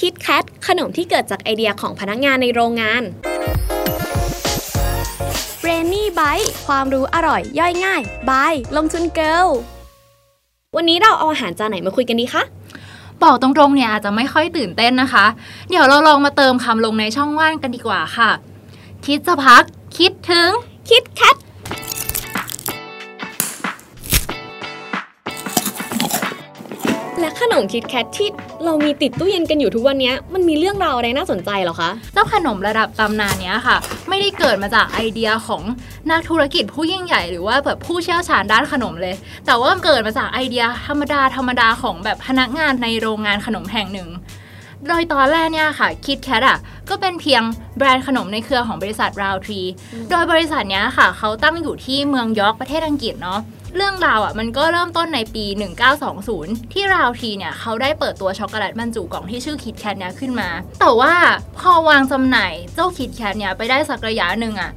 คิดแคทขนมที่เกิดจากไอเดียของพนักงานในโรงงานเรนนี่ไบต์ความรู้อร่อย ย่อยง่าย บาย ลงทุนเกิลวันนี้เราเอาอาหารจานไหนมาคุยกันดีคะบอกตรงๆเนี่ยอาจจะไม่ค่อยตื่นเต้นนะคะ เดี๋ยวเราลองมาเติมคำลงในช่องว่างกันดีกว่าค่ะ คิดจะพัก คิดถึง คิดแคท ขนม KitKat ที่เรามีติดตู้เย็นกันอยู่ทุกวันนี้มันมีเรื่องราวอะไรน่าสนใจหรอคะเจ้าขนมระดับตำนานนี้ค่ะ ไม่ได้เกิดมาจากไอเดียของนักธุรกิจผู้ยิ่งใหญ่หรือว่าแบบผู้เชี่ยวชาญด้านขนมเลย แต่ว่าเกิดมาจากไอเดียธรรมดาธรรมดาของแบบพนักงานในโรงงานขนมแห่งหนึ่งโดยตอนแรกเนี่ยค่ะ KitKat อะก็เป็นเพียงแบรนด์ขนมในเครือของบริษัท Rowntree โดยบริษัทเนี้ยค่ะ เขาตั้งอยู่ที่เมืองยอร์กประเทศอังกฤษเนาะ เรื่องราวอะมันก็เริ่มต้นในปี 1920 ที่ราวทีเนี่ยเขาได้เปิดตัวช็อกโกแลตบรรจุกล่องที่ชื่อคิดแคทเนี่ยขึ้นมา แต่ว่าพอวางจำหน่ายเจ้าคิดแคทเนี่ยไปได้สักระยะหนึ่งอะ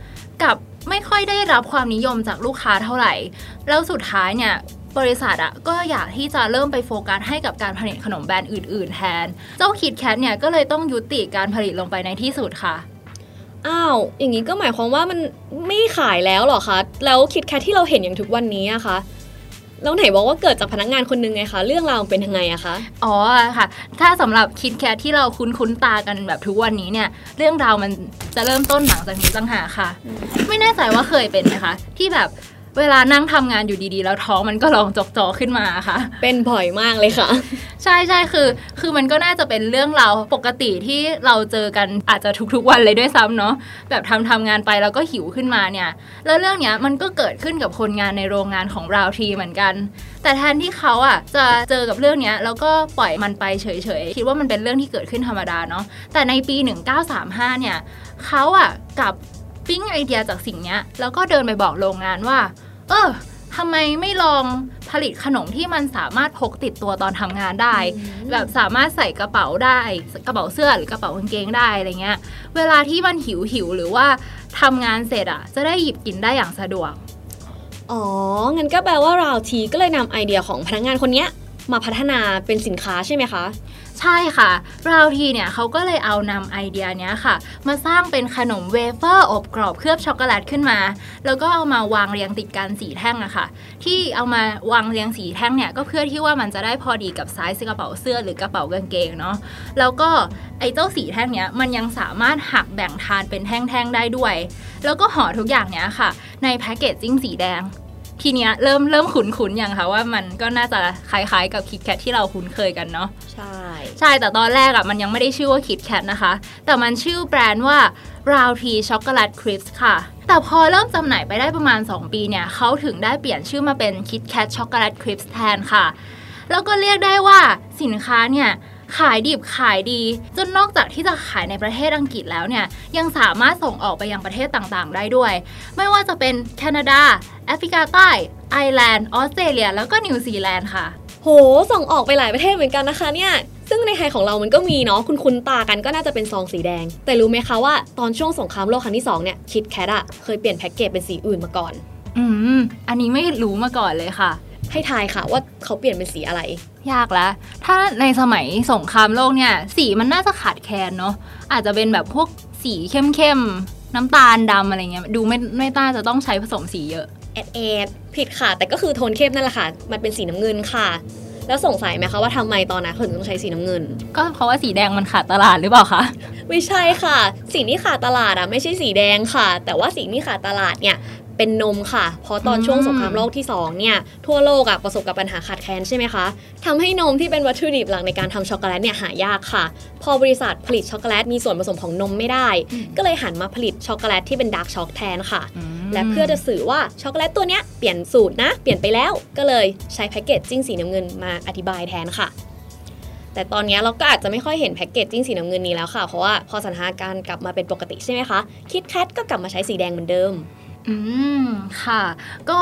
กับไม่ค่อยได้รับความนิยมจากลูกค้าเท่าไหร่ แล้วสุดท้ายเนี่ยบริษัทอะก็อยากที่จะเริ่มไปโฟกัสให้กับการผลิตขนมแบรนด์อื่น ๆ แทน เจ้าคิดแคทเนี่ยก็เลยต้องยุติการผลิตลงไปในที่สุดค่ะ อ้าว อย่างนี้ก็หมายความว่ามันไม่ขายแล้วเหรอคะ แล้วคิดแคทที่เราเห็นอย่างทุกวันนี้อะคะแล้วไหนบอกว่าเกิดจากพนักงานคนหนึงไงคะ เรื่องราวมันเป็นยังไงอะคะ อ๋อค่ะ ถ้าสำหรับคิดแคทที่เราคุ้นคุ้นๆตากันแบบทุกวันนี้เนี่ย เรื่องราวมันจะเริ่มต้นหลังจากนี้ต่างหากค่ะ ไม่แน่ใจว่าเคยเป็นไหมคะ ที่แบบ เวลานั่งทำงานอยู่ดีๆ แล้วท้องมันก็ลองจอกจอขึ้นมาค่ะ เป็นบ่อยมากเลยค่ะ ใช่ใช่คือ คือมันก็น่าจะเป็นเรื่องราวปกติที่เราเจอกันอาจจะทุกๆวันเลยด้วยซ้ำเนาะแบบทำทำงานไปแล้วก็หิวขึ้นมาเนี่ย แล้วเรื่องเนี้ยมันก็เกิดขึ้นกับคนงานในโรงงานของเราทีเหมือนกัน แต่แทนที่เขาอะจะเจอกับเรื่องเนี้ยแล้วก็ปล่อยมันไปเฉยๆคิดว่ามันเป็นเรื่องที่เกิดขึ้นธรรมดาเนาะแต่ในปี 1935เนี่ยเขาอะกลับ ปิ๊งไอเดียจากสิ่งเนี้ยแล้วก็เดินไปบอกโรงงานว่า เออทำไมไม่ลองผลิตขนมที่มันสามารถพกติดตัวตอนทำงานได้ แบบสามารถใส่กระเป๋าได้กระเป๋าเสื้อหรือกระเป๋ากางเกงได้อะไรเงี้ย เวลาที่มันหิวหิวๆหรือว่าทำงานเสร็จอะจะได้หยิบกินได้อย่างสะดวกอ๋อ งั้นก็แปลว่า Rowntree ก็เลยนำไอเดียของพนักงานคนเนี้ย มาพัฒนาเป็นสินค้าใช่ไหมคะ ใช่ค่ะราวทีเนี่ยเขาก็เลยเอานำไอเดียเนี้ยค่ะ มาสร้างเป็นขนมเวเฟอร์อบกรอบเคลือบช็อกโกแลตขึ้นมา แล้วก็เอามาวางเรียงติดกันสี่แท่งอะค่ะ ที่เอามาวางเรียงสี่แท่งเนี่ยก็เพื่อที่ว่ามันจะได้พอดีกับไซส์กระเป๋าเสื้อหรือกระเป๋ากางเกงเนาะแล้วก็ไอเจ้าสีแท่งเนี้ยมันยังสามารถหักแบ่งทานเป็นแท่งๆได้ด้วย แล้วก็ห่อทุกอย่างเนี้ยค่ะ ในแพคเกจจิ้งสีแดง ทีเนี้ยเริ่มเริ่มขุนๆอย่างค่ะว่ามันก็น่าจะคล้ายๆกับคิดแคทที่เราคุ้นเคยกันเนาะใช่ใช่แต่ตอนแรกอะมันยังไม่ได้ชื่อว่าคิดแคทนะคะ แต่มันชื่อแบรนด์ว่า r o u t y Chocolate Crisp ค่ะ แต่พอเริ่มจำหน่ายไปได้ประมาณ 2 ปีเนี่ยเขาถึงได้เปลี่ยนชื่อมาเป็น Kit Kat Chocolate Crisp แทนค่ะ แล้วก็เรียกได้ว่าสินค้าเนี่ย ขายดิบขายดี จนนอกจากที่จะขายในประเทศอังกฤษแล้วเนี่ยยังสามารถส่งออกไปยังประเทศต่างๆ ได้ด้วย ไม่ว่าจะเป็นแคนาดาแอฟริกาใต้ ไอร์แลนด์ออสเตรเลีย แล้วก็นิวซีแลนด์ค่ะ โห ส่งออกไปหลายประเทศเหมือนกันนะคะเนี่ยซึ่งในไทยของเรามันก็มีเนาะคุ้นคุ้นตากันก็น่าจะเป็นซองสีแดง แต่รู้ไหมคะว่าตอนช่วงสงครามโลกครั้งที่สองเนี่ย KitKat อะเคยเปลี่ยนแพ็กเกจเป็นสีอื่นมาก่อน อืม อันนี้ไม่รู้มาก่อนเลยค่ะ ให้ทายค่ะว่าเขาเปลี่ยนเป็นสีอะไร ยากแล้ว ถ้าในสมัยสงครามโลกเนี่ย สีมันน่าจะขาดแคลนเนาะอาจจะเป็นแบบพวกสีเข้มๆน้ำตาลดำอะไรเงี้ยดูไม่ไม่น่าจะต้องใช้ผสมสีเยอะแอดแอดผิดค่ะ แต่ก็คือโทนเข้มนั่นแหละค่ะ มันเป็นสีน้ำเงินค่ะ แล้วสงสัยไหมคะว่าทำไมตอนนั้นเขาถึงต้องใช้สีน้ำเงิน ก็เพราะว่าสีแดงมันขาดตลาดหรือเปล่าคะไม่ใช่ค่ะสิ่งที่ขาดตลาดอะไม่ใช่สีแดงค่ะ แต่ว่าสิ่งที่ขาดตลาดเนี่ย เป็นนมค่ะ เพราะตอนอืมช่วงสงครามโลกที่สองเนี่ยทั่วโลกอะประสบกับปัญหาขาดแคลนใช่ไหมคะทำให้นมที่เป็นวัตถุดิบหลักในการทำช็อกโกแลตเนี่ยหายากค่ะ พอบริษัทผลิตช็อกโกแลตมีส่วนผสมของนมไม่ได้ ก็เลยหันมาผลิตช็อกโกแลตที่เป็น dark choc แทนค่ะ และเพื่อจะสื่อว่าช็อกโกแลตตัวเนี้ยเปลี่ยนสูตรนะ เปลี่ยนไปแล้วก็เลยใช้ packaging สีน้ำเงินมาอธิบายแทนค่ะแต่ตอนเนี้ยเราก็อาจจะไม่ค่อยเห็นแพคเกจจิ้งสีน้ำเงินนี้แล้วค่ะ เพราะว่าพอสถานการณ์กลับมาเป็นปกติใช่ไหมคะ คิดแคทก็กลับมาใช้สีแดงเหมือนเดิม อืมค่ะ ก็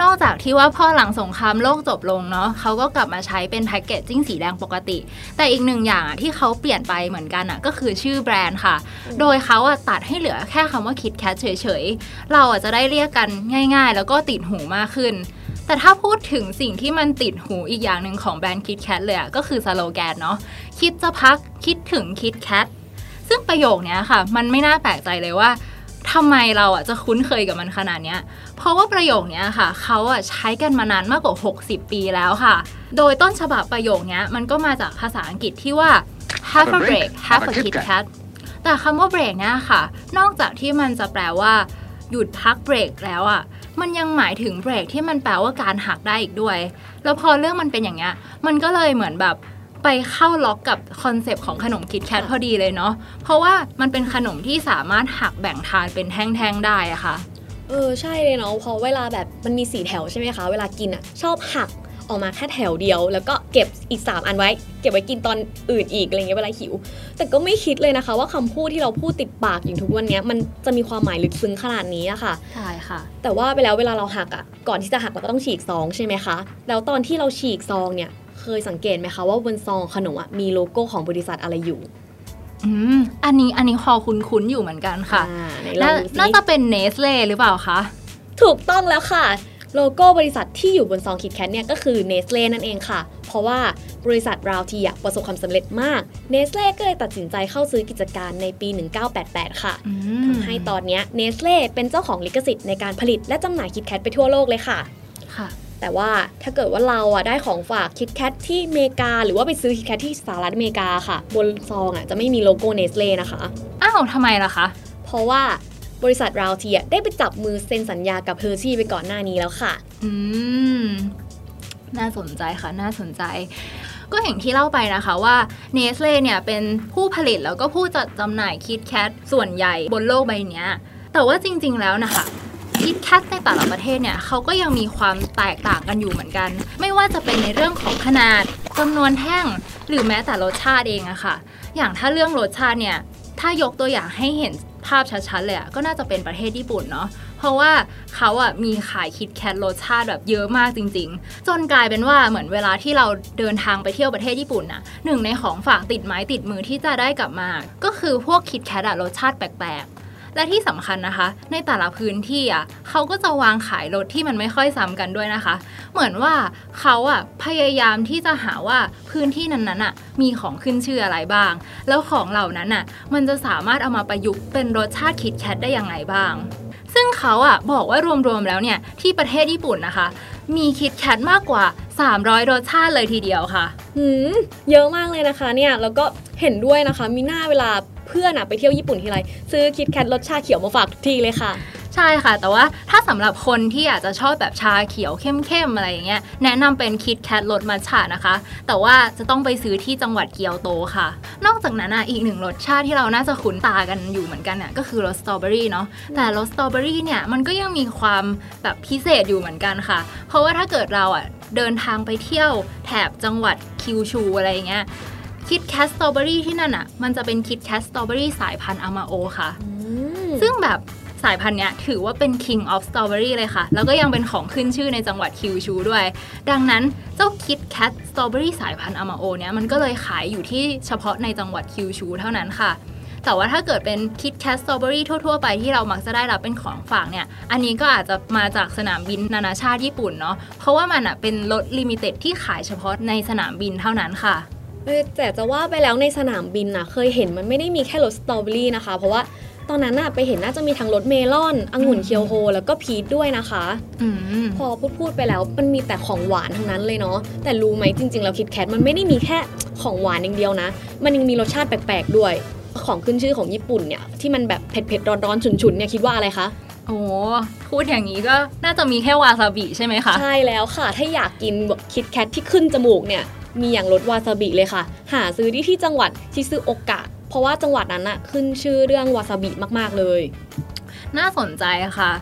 นอกจากที่ว่าพ่อหลังสงครามโลกจบลงเนาะเขาก็กลับมาใช้เป็นแพ็กเกจจิ้งสีแดงปกติ แต่อีกหนึ่งอย่างอะที่เขาเปลี่ยนไปเหมือนกันอะก็คือชื่อแบรนด์ค่ะ โดยเขาอะตัดให้เหลือแค่คำว่าคิดแคทเฉยๆ เราอะจะได้เรียกกันง่ายๆ แล้วก็ติดหูมากขึ้น แต่ถ้าพูดถึงสิ่งที่มันติดหูอีกอย่างหนึ่งของแบรนด์คิดแคทเลยอะก็คือสโลแกนเนาะคิดจะพักคิดถึงคิดแคทซึ่งประโยคนี้ค่ะ มันไม่น่าแปลกใจเลยว่า ทำไมเราอะจะคุ้นเคยกับมันขนาดเนี้ย เพราะว่าประโยคเนี้ยค่ะเขาอะใช้กันมานานมากกว่า 60 ปีแล้วค่ะ โดยต้นฉบับประโยคเนี้ยมันก็มาจากภาษาอังกฤษที่ว่า have a break have a Kit Kat แต่คำว่าเบรกเนี่ยค่ะ นอกจากที่มันจะแปลว่า หยุดพักเบรกแล้วอะมันยังหมายถึงเบรกที่มันแปลว่าการหักได้อีกด้วย แล้วพอเรื่องมันเป็นอย่างเงี้ย มันก็เลยเหมือนแบบ ไปเข้าล็อกกับคอนเซปต์ของขนม KitKat พอดีเลยเนาะเพราะว่ามันเป็นขนมที่สามารถหักแบ่งทานเป็นแท่งๆได้อะค่ะเออใช่เลยเนาะเพราะเวลาแบบมันมีสี่แถวใช่ไหมคะเวลากินอะชอบหักออกมาแค่แถวเดียว แล้วก็เก็บอีก 3 อันไว้ เก็บไว้กินตอนอื่นอีกอะไรเงี้ยเวลาหิว แต่ก็ไม่คิดเลยนะคะ ว่าคำพูดที่เราพูดติดปากอย่างทุกวันเนี้ยมันจะมีความหมายลึกซึ้งขนาดนี้อะค่ะใช่ค่ะ แต่ว่าไปแล้วเวลาเราหักอะก่อนที่จะหักเราก็ต้องฉีกซองใช่ไหมคะแล้วตอนที่เราฉีกซองเนี่ย เคยสังเกตไหมคะว่าบนซองขนมอะมีโลโก้ของบริษัทอะไรอยู่อืมอันนี้อันนี้พอคุ้นๆอยู่เหมือนกันค่ะอ่าไหนลอน่างดูสิน่าจะเป็นเนสเล่หรือเปล่าคะถูกต้องแล้วค่ะ โลโก้บริษัทที่อยู่บนซอง KitKat เนี่ยก็คือเนสเล่นั่นเองค่ะ เพราะว่าบริษัท Rowntree อะประสบความสำเร็จมากเนสเล่ก็เลยตัดสินใจเข้าซื้อกิจการในปี 1988 ค่ะอืมทำให้ตอนเนี้เนสเล่เป็นเจ้าของลิขสิทธิ์ในการผลิตและจำหน่าย KitKat ไปทั่วโลกเลยค่ะค่ะ แต่ว่าถ้าเกิดว่าเราอะได้ของฝาก KitKat ที่อเมริกา หรือว่าไปซื้อ KitKat ที่สหรัฐอเมริกาค่ะ บนซองอะจะไม่มีโลโก้เนสเล่นะคะ อ้าวทำไมล่ะคะ เพราะว่าบริษัท Rowntree อะได้ไปจับมือเซ็นสัญญากับ Hershey ไปก่อนหน้านี้แล้วค่ะ อืม น่าสนใจค่ะ น่าสนใจ ก็อย่างที่เล่าไปนะคะว่าเนสเล่เนี่ยเป็นผู้ผลิตแล้วก็ผู้จัดจำหน่ายคิดแคทส่วนใหญ่บนโลกใบเนี้ยแต่ว่าจริง ๆ แล้วนะคะ คิดแคทในแต่ละประเทศเนี่ยเขาก็ยังมีความแตกต่างกันอยู่เหมือนกัน ไม่ว่าจะเป็นในเรื่องของขนาดจำนวนแท่ง หรือแม้แต่รสชาติเองอะค่ะ อย่างถ้าเรื่องรสชาติเนี่ยถ้ายกตัวอย่างให้เห็นภาพชัดๆเลยอะก็น่าจะเป็นประเทศญี่ปุ่นเนาะเพราะว่าเขาอะมีขายคิดแคทรสชาติแบบเยอะมากจริง ๆ จนกลายเป็นว่าเหมือนเวลาที่เราเดินทางไปเที่ยวประเทศญี่ปุ่นน่ะหนึ่งในของฝากติดไม้ติดมือที่จะได้กลับมา ก็คือพวกคิดแคทรสชาติแปลก และที่สำคัญนะคะ ในแต่ละพื้นที่อะเขาก็จะวางขายรถที่มันไม่ค่อยซ้ำกันด้วยนะคะ เหมือนว่าเขาอะพยายามที่จะหาว่าพื้นที่นั้นๆอะมีของขึ้นชื่ออะไรบ้าง แล้วของเหล่านั้นอะมันจะสามารถเอามาประยุกต์เป็นรสชาติคิดแคทได้ยังไงบ้าง ซึ่งเขาอะบอกว่ารวมๆแล้วเนี่ยที่ประเทศญี่ปุ่นนะคะ มีคิดแคทมากกว่า 300 รสชาติเลยทีเดียวค่ะ หืม เยอะมากเลยนะคะเนี่ย แล้วก็เห็นด้วยนะคะ มีหน้าเวลา พื่อนอะไปเที่ยวญี่ปุ่นทีไรซื้อคิดแคทรสชาเขียวมาฝากทุกทีเลยค่ะ ใช่ค่ะ แต่ว่าถ้าสำหรับคนที่อาจจะชอบแบบชาเขียวเข้มๆอะไรอย่างเงี้ยแนะนำเป็นคิดแคทรสมัทฉะนะคะ แต่ว่าจะต้องไปซื้อที่จังหวัดเกียวโตค่ะ นอกจากนั้นอะอีกหนึ่งรสชาติที่เราน่าจะคุ้นตากันอยู่เหมือนกันน่ะก็คือรสสตรอเบอรี่เนาะแต่รสสตรอเบอรี่เนี่ยมันก็ยังมีความแบบพิเศษอยู่เหมือนกันค่ะ เพราะว่าถ้าเกิดเราอะเดินทางไปเที่ยวแถบจังหวัดคิวชูอะไรอย่างเงี้ย KitKat สตรอเบอรี่ที่นั่นอะ มันจะเป็น KitKat สตรอเบอรี่สายพันธุ์อามาโอค่ะ ซึ่งแบบสายพันธุ์เนี้ยถือว่าเป็น King of Strawberry เลยค่ะ แล้วก็ยังเป็นของขึ้นชื่อในจังหวัดคิวชูด้วย ดังนั้นเจ้า Kit Kat Strawberry สายพันธุ์อามาโอเนี้ยมันก็เลยขายอยู่ที่เฉพาะในจังหวัดคิวชูเท่านั้นค่ะ แต่ว่าถ้าเกิดเป็น Kit Kat Strawberry ทั่วๆ ไปที่เรามักจะได้รับเป็นของฝากเนี่ย อันนี้ก็อาจจะมาจากสนามบินนานาชาติญี่ปุ่นเนาะ เพราะว่ามันอะเป็นรส limited็ดที่ขายเฉพาะในสนามบินเท่านั้นค่ะเออ แต่จะว่าไปแล้วในสนามบินน่ะเคยเห็นมันไม่ได้มีแค่รสสตรอเบอรี่นะคะ เพราะว่าตอนนั้นน่ะไปเห็นน่าจะมีทั้งรสเมลอนองุ่นอืมเคียวโฮ แล้วก็พีชด้วยนะคะอืมพอพูดพูดไปแล้วมันมีแต่ของหวานทั้งนั้นเลยเนาะแต่รู้ไหมจริงๆแล้วคิดแคทมันไม่ได้มีแค่ของหวานอย่างเดียวนะ มันยังมีรสชาติแปลกๆด้วย ของขึ้นชื่อของญี่ปุ่นเนี่ยที่มันแบบเผ็ดๆร้อนๆฉุนๆเนี่ยคิดว่าอะไรคะโอ้พูดอย่างนี้ก็น่าจะมีแค่วาซาบิใช่ไหมคะ ใช่แล้วค่ะ ถ้าอยากกินคิดแคทที่ขึ้นจมูกเนี่ย มีอย่างรสวาซาบิเลยค่ะ หาซื้อที่ที่จังหวัดชิซึโอกะ เพราะว่าจังหวัดนั้นอะขึ้นชื่อเรื่องวาซาบิมากๆเลย น่าสนใจค่ะ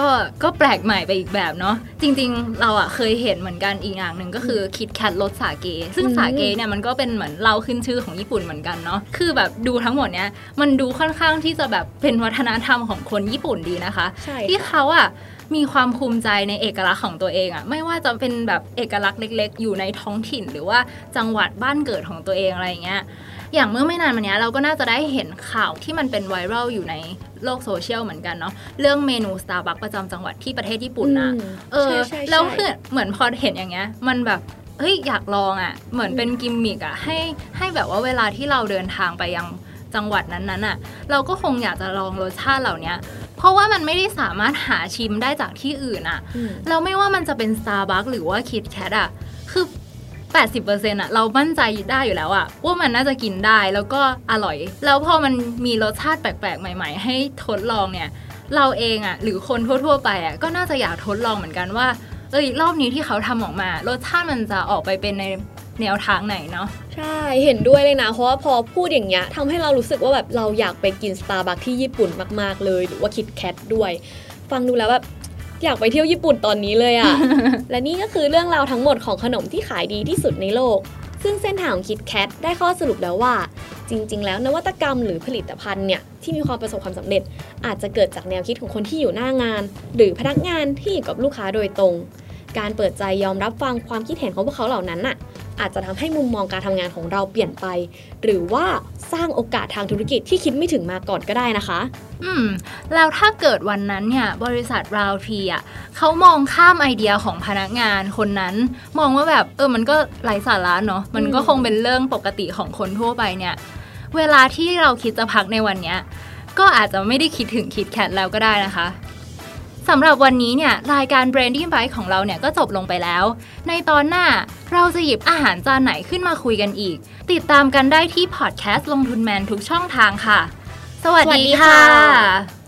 ก็ก็แปลกใหม่ไปอีกแบบเนาะจริงๆ เราอะเคยเห็นเหมือนกันอีกอย่างหนึ่งก็คือคิดแคทรสสาเก ซึ่งอืมสาเกเนี่ยมันก็เป็นเหมือนเราขึ้นชื่อของญี่ปุ่นเหมือนกันเนาะคือแบบดูทั้งหมดเนี้ยมันดูค่อนข้างที่จะแบบเป็นวัฒนธรรมของคนญี่ปุ่นดีนะคะใช่ที่เขาอะ มีความภูมิใจในเอกลักษณ์ของตัวเองอะไม่ว่าจะเป็นแบบเอกลักษณ์เล็ก ๆ อยู่ในท้องถิ่น หรือว่าจังหวัดบ้านเกิดของตัวเองอะไรอย่างเงี้ยอย่างเมื่อไม่นานมานี้เราก็น่าจะได้เห็นข่าวที่มันเป็นไวรัลอยู่ในโลกโซเชียลเหมือนกันเนาะเรื่องเมนู Starbucks ประจำจังหวัดที่ประเทศญี่ปุ่นนะอืมเออใช่ใช่ใช่แล้วคือเหมือนพอเห็นอย่างเงี้ย มันแบบเฮ้ยอยากลองอะ่ะเหมือนเป็นกิมมิกอะ่ะให้ให้แบบว่าเวลาที่เราเดินทางไปยังจังหวัดนั้นๆอะ เราก็คงอยากจะลองรสชาติเหล่านี้ เพราะว่ามันไม่ได้สามารถหาชิมได้จากที่อื่นอะอืมเราไม่ว่ามันจะเป็น Starbucks หรือว่า Kit Kat อะคือ80%อะเรามั่นใจได้อยู่แล้วอะว่ามันน่าจะกินได้แล้วก็อร่อย แล้วพอมันมีรสชาติแปลกๆ ใหม่ ๆ ให้ทดลองเนี่ย เราเองอะหรือคนทั่ว ๆ ไปอะก็น่าจะอยากทดลองเหมือนกันว่า เอ้ยรอบนี้ที่เขาทำออกมา รสชาติมันจะออกไปเป็นใน แนวทางไหนเนาะใช่เห็นด้วยเลยนะ เพราะว่าพอพูดอย่างเงี้ยทำให้เรารู้สึกว่าแบบเราอยากไปกินสตาร์บัคที่ญี่ปุ่นมากๆเลย หรือว่าคิดแคทด้วย ฟังดูแล้วแบบอยากไปเที่ยวญี่ปุ่นตอนนี้เลยอะและนี่ก็คือเรื่องราวทั้งหมดของขนมที่ขายดีที่สุดในโลก ซึ่งเส้นทางของคิดแคทได้ข้อสรุปแล้วว่า จริง ๆ แล้วนวัตกรรมหรือผลิตภัณฑ์เนี่ยที่มีความประสบความสำเร็จ อาจจะเกิดจากแนวคิดของคนที่อยู่หน้างาน หรือพนักงานที่อยู่กับลูกค้าโดยตรง การเปิดใจยอมรับฟังความคิดเห็นของพวกเขาเหล่านั้นน่ะ อาจจะทำให้มุมมองการทำงานของเราเปลี่ยนไป หรือว่าสร้างโอกาสทางธุรกิจที่คิดไม่ถึงมาก่อนก็ได้นะคะ อืม แล้วถ้าเกิดวันนั้นเนี่ย บริษัทราวทีอะเขามองข้ามไอเดียของพนักงานคนนั้น มองว่าแบบเออมันก็ไร้สาระเนาะมันก็คงเป็นเรื่องปกติของคนทั่วไปเนี่ย เวลาที่เราคิดจะพักในวันเนี้ยก็อาจจะไม่ได้คิดถึงคิดแคทแล้วก็ได้นะคะ สำหรับวันนี้เนี่ยรายการ Branding Bite ของเราเนี่ยก็จบลงไปแล้ว ในตอนหน้าเราจะหยิบอาหารจานไหนขึ้นมาคุยกันอีก ติดตามกันได้ที่พอดแคสต์ลงทุนแมนทุกช่องทางค่ะ สวัสสวัสดีค่ะ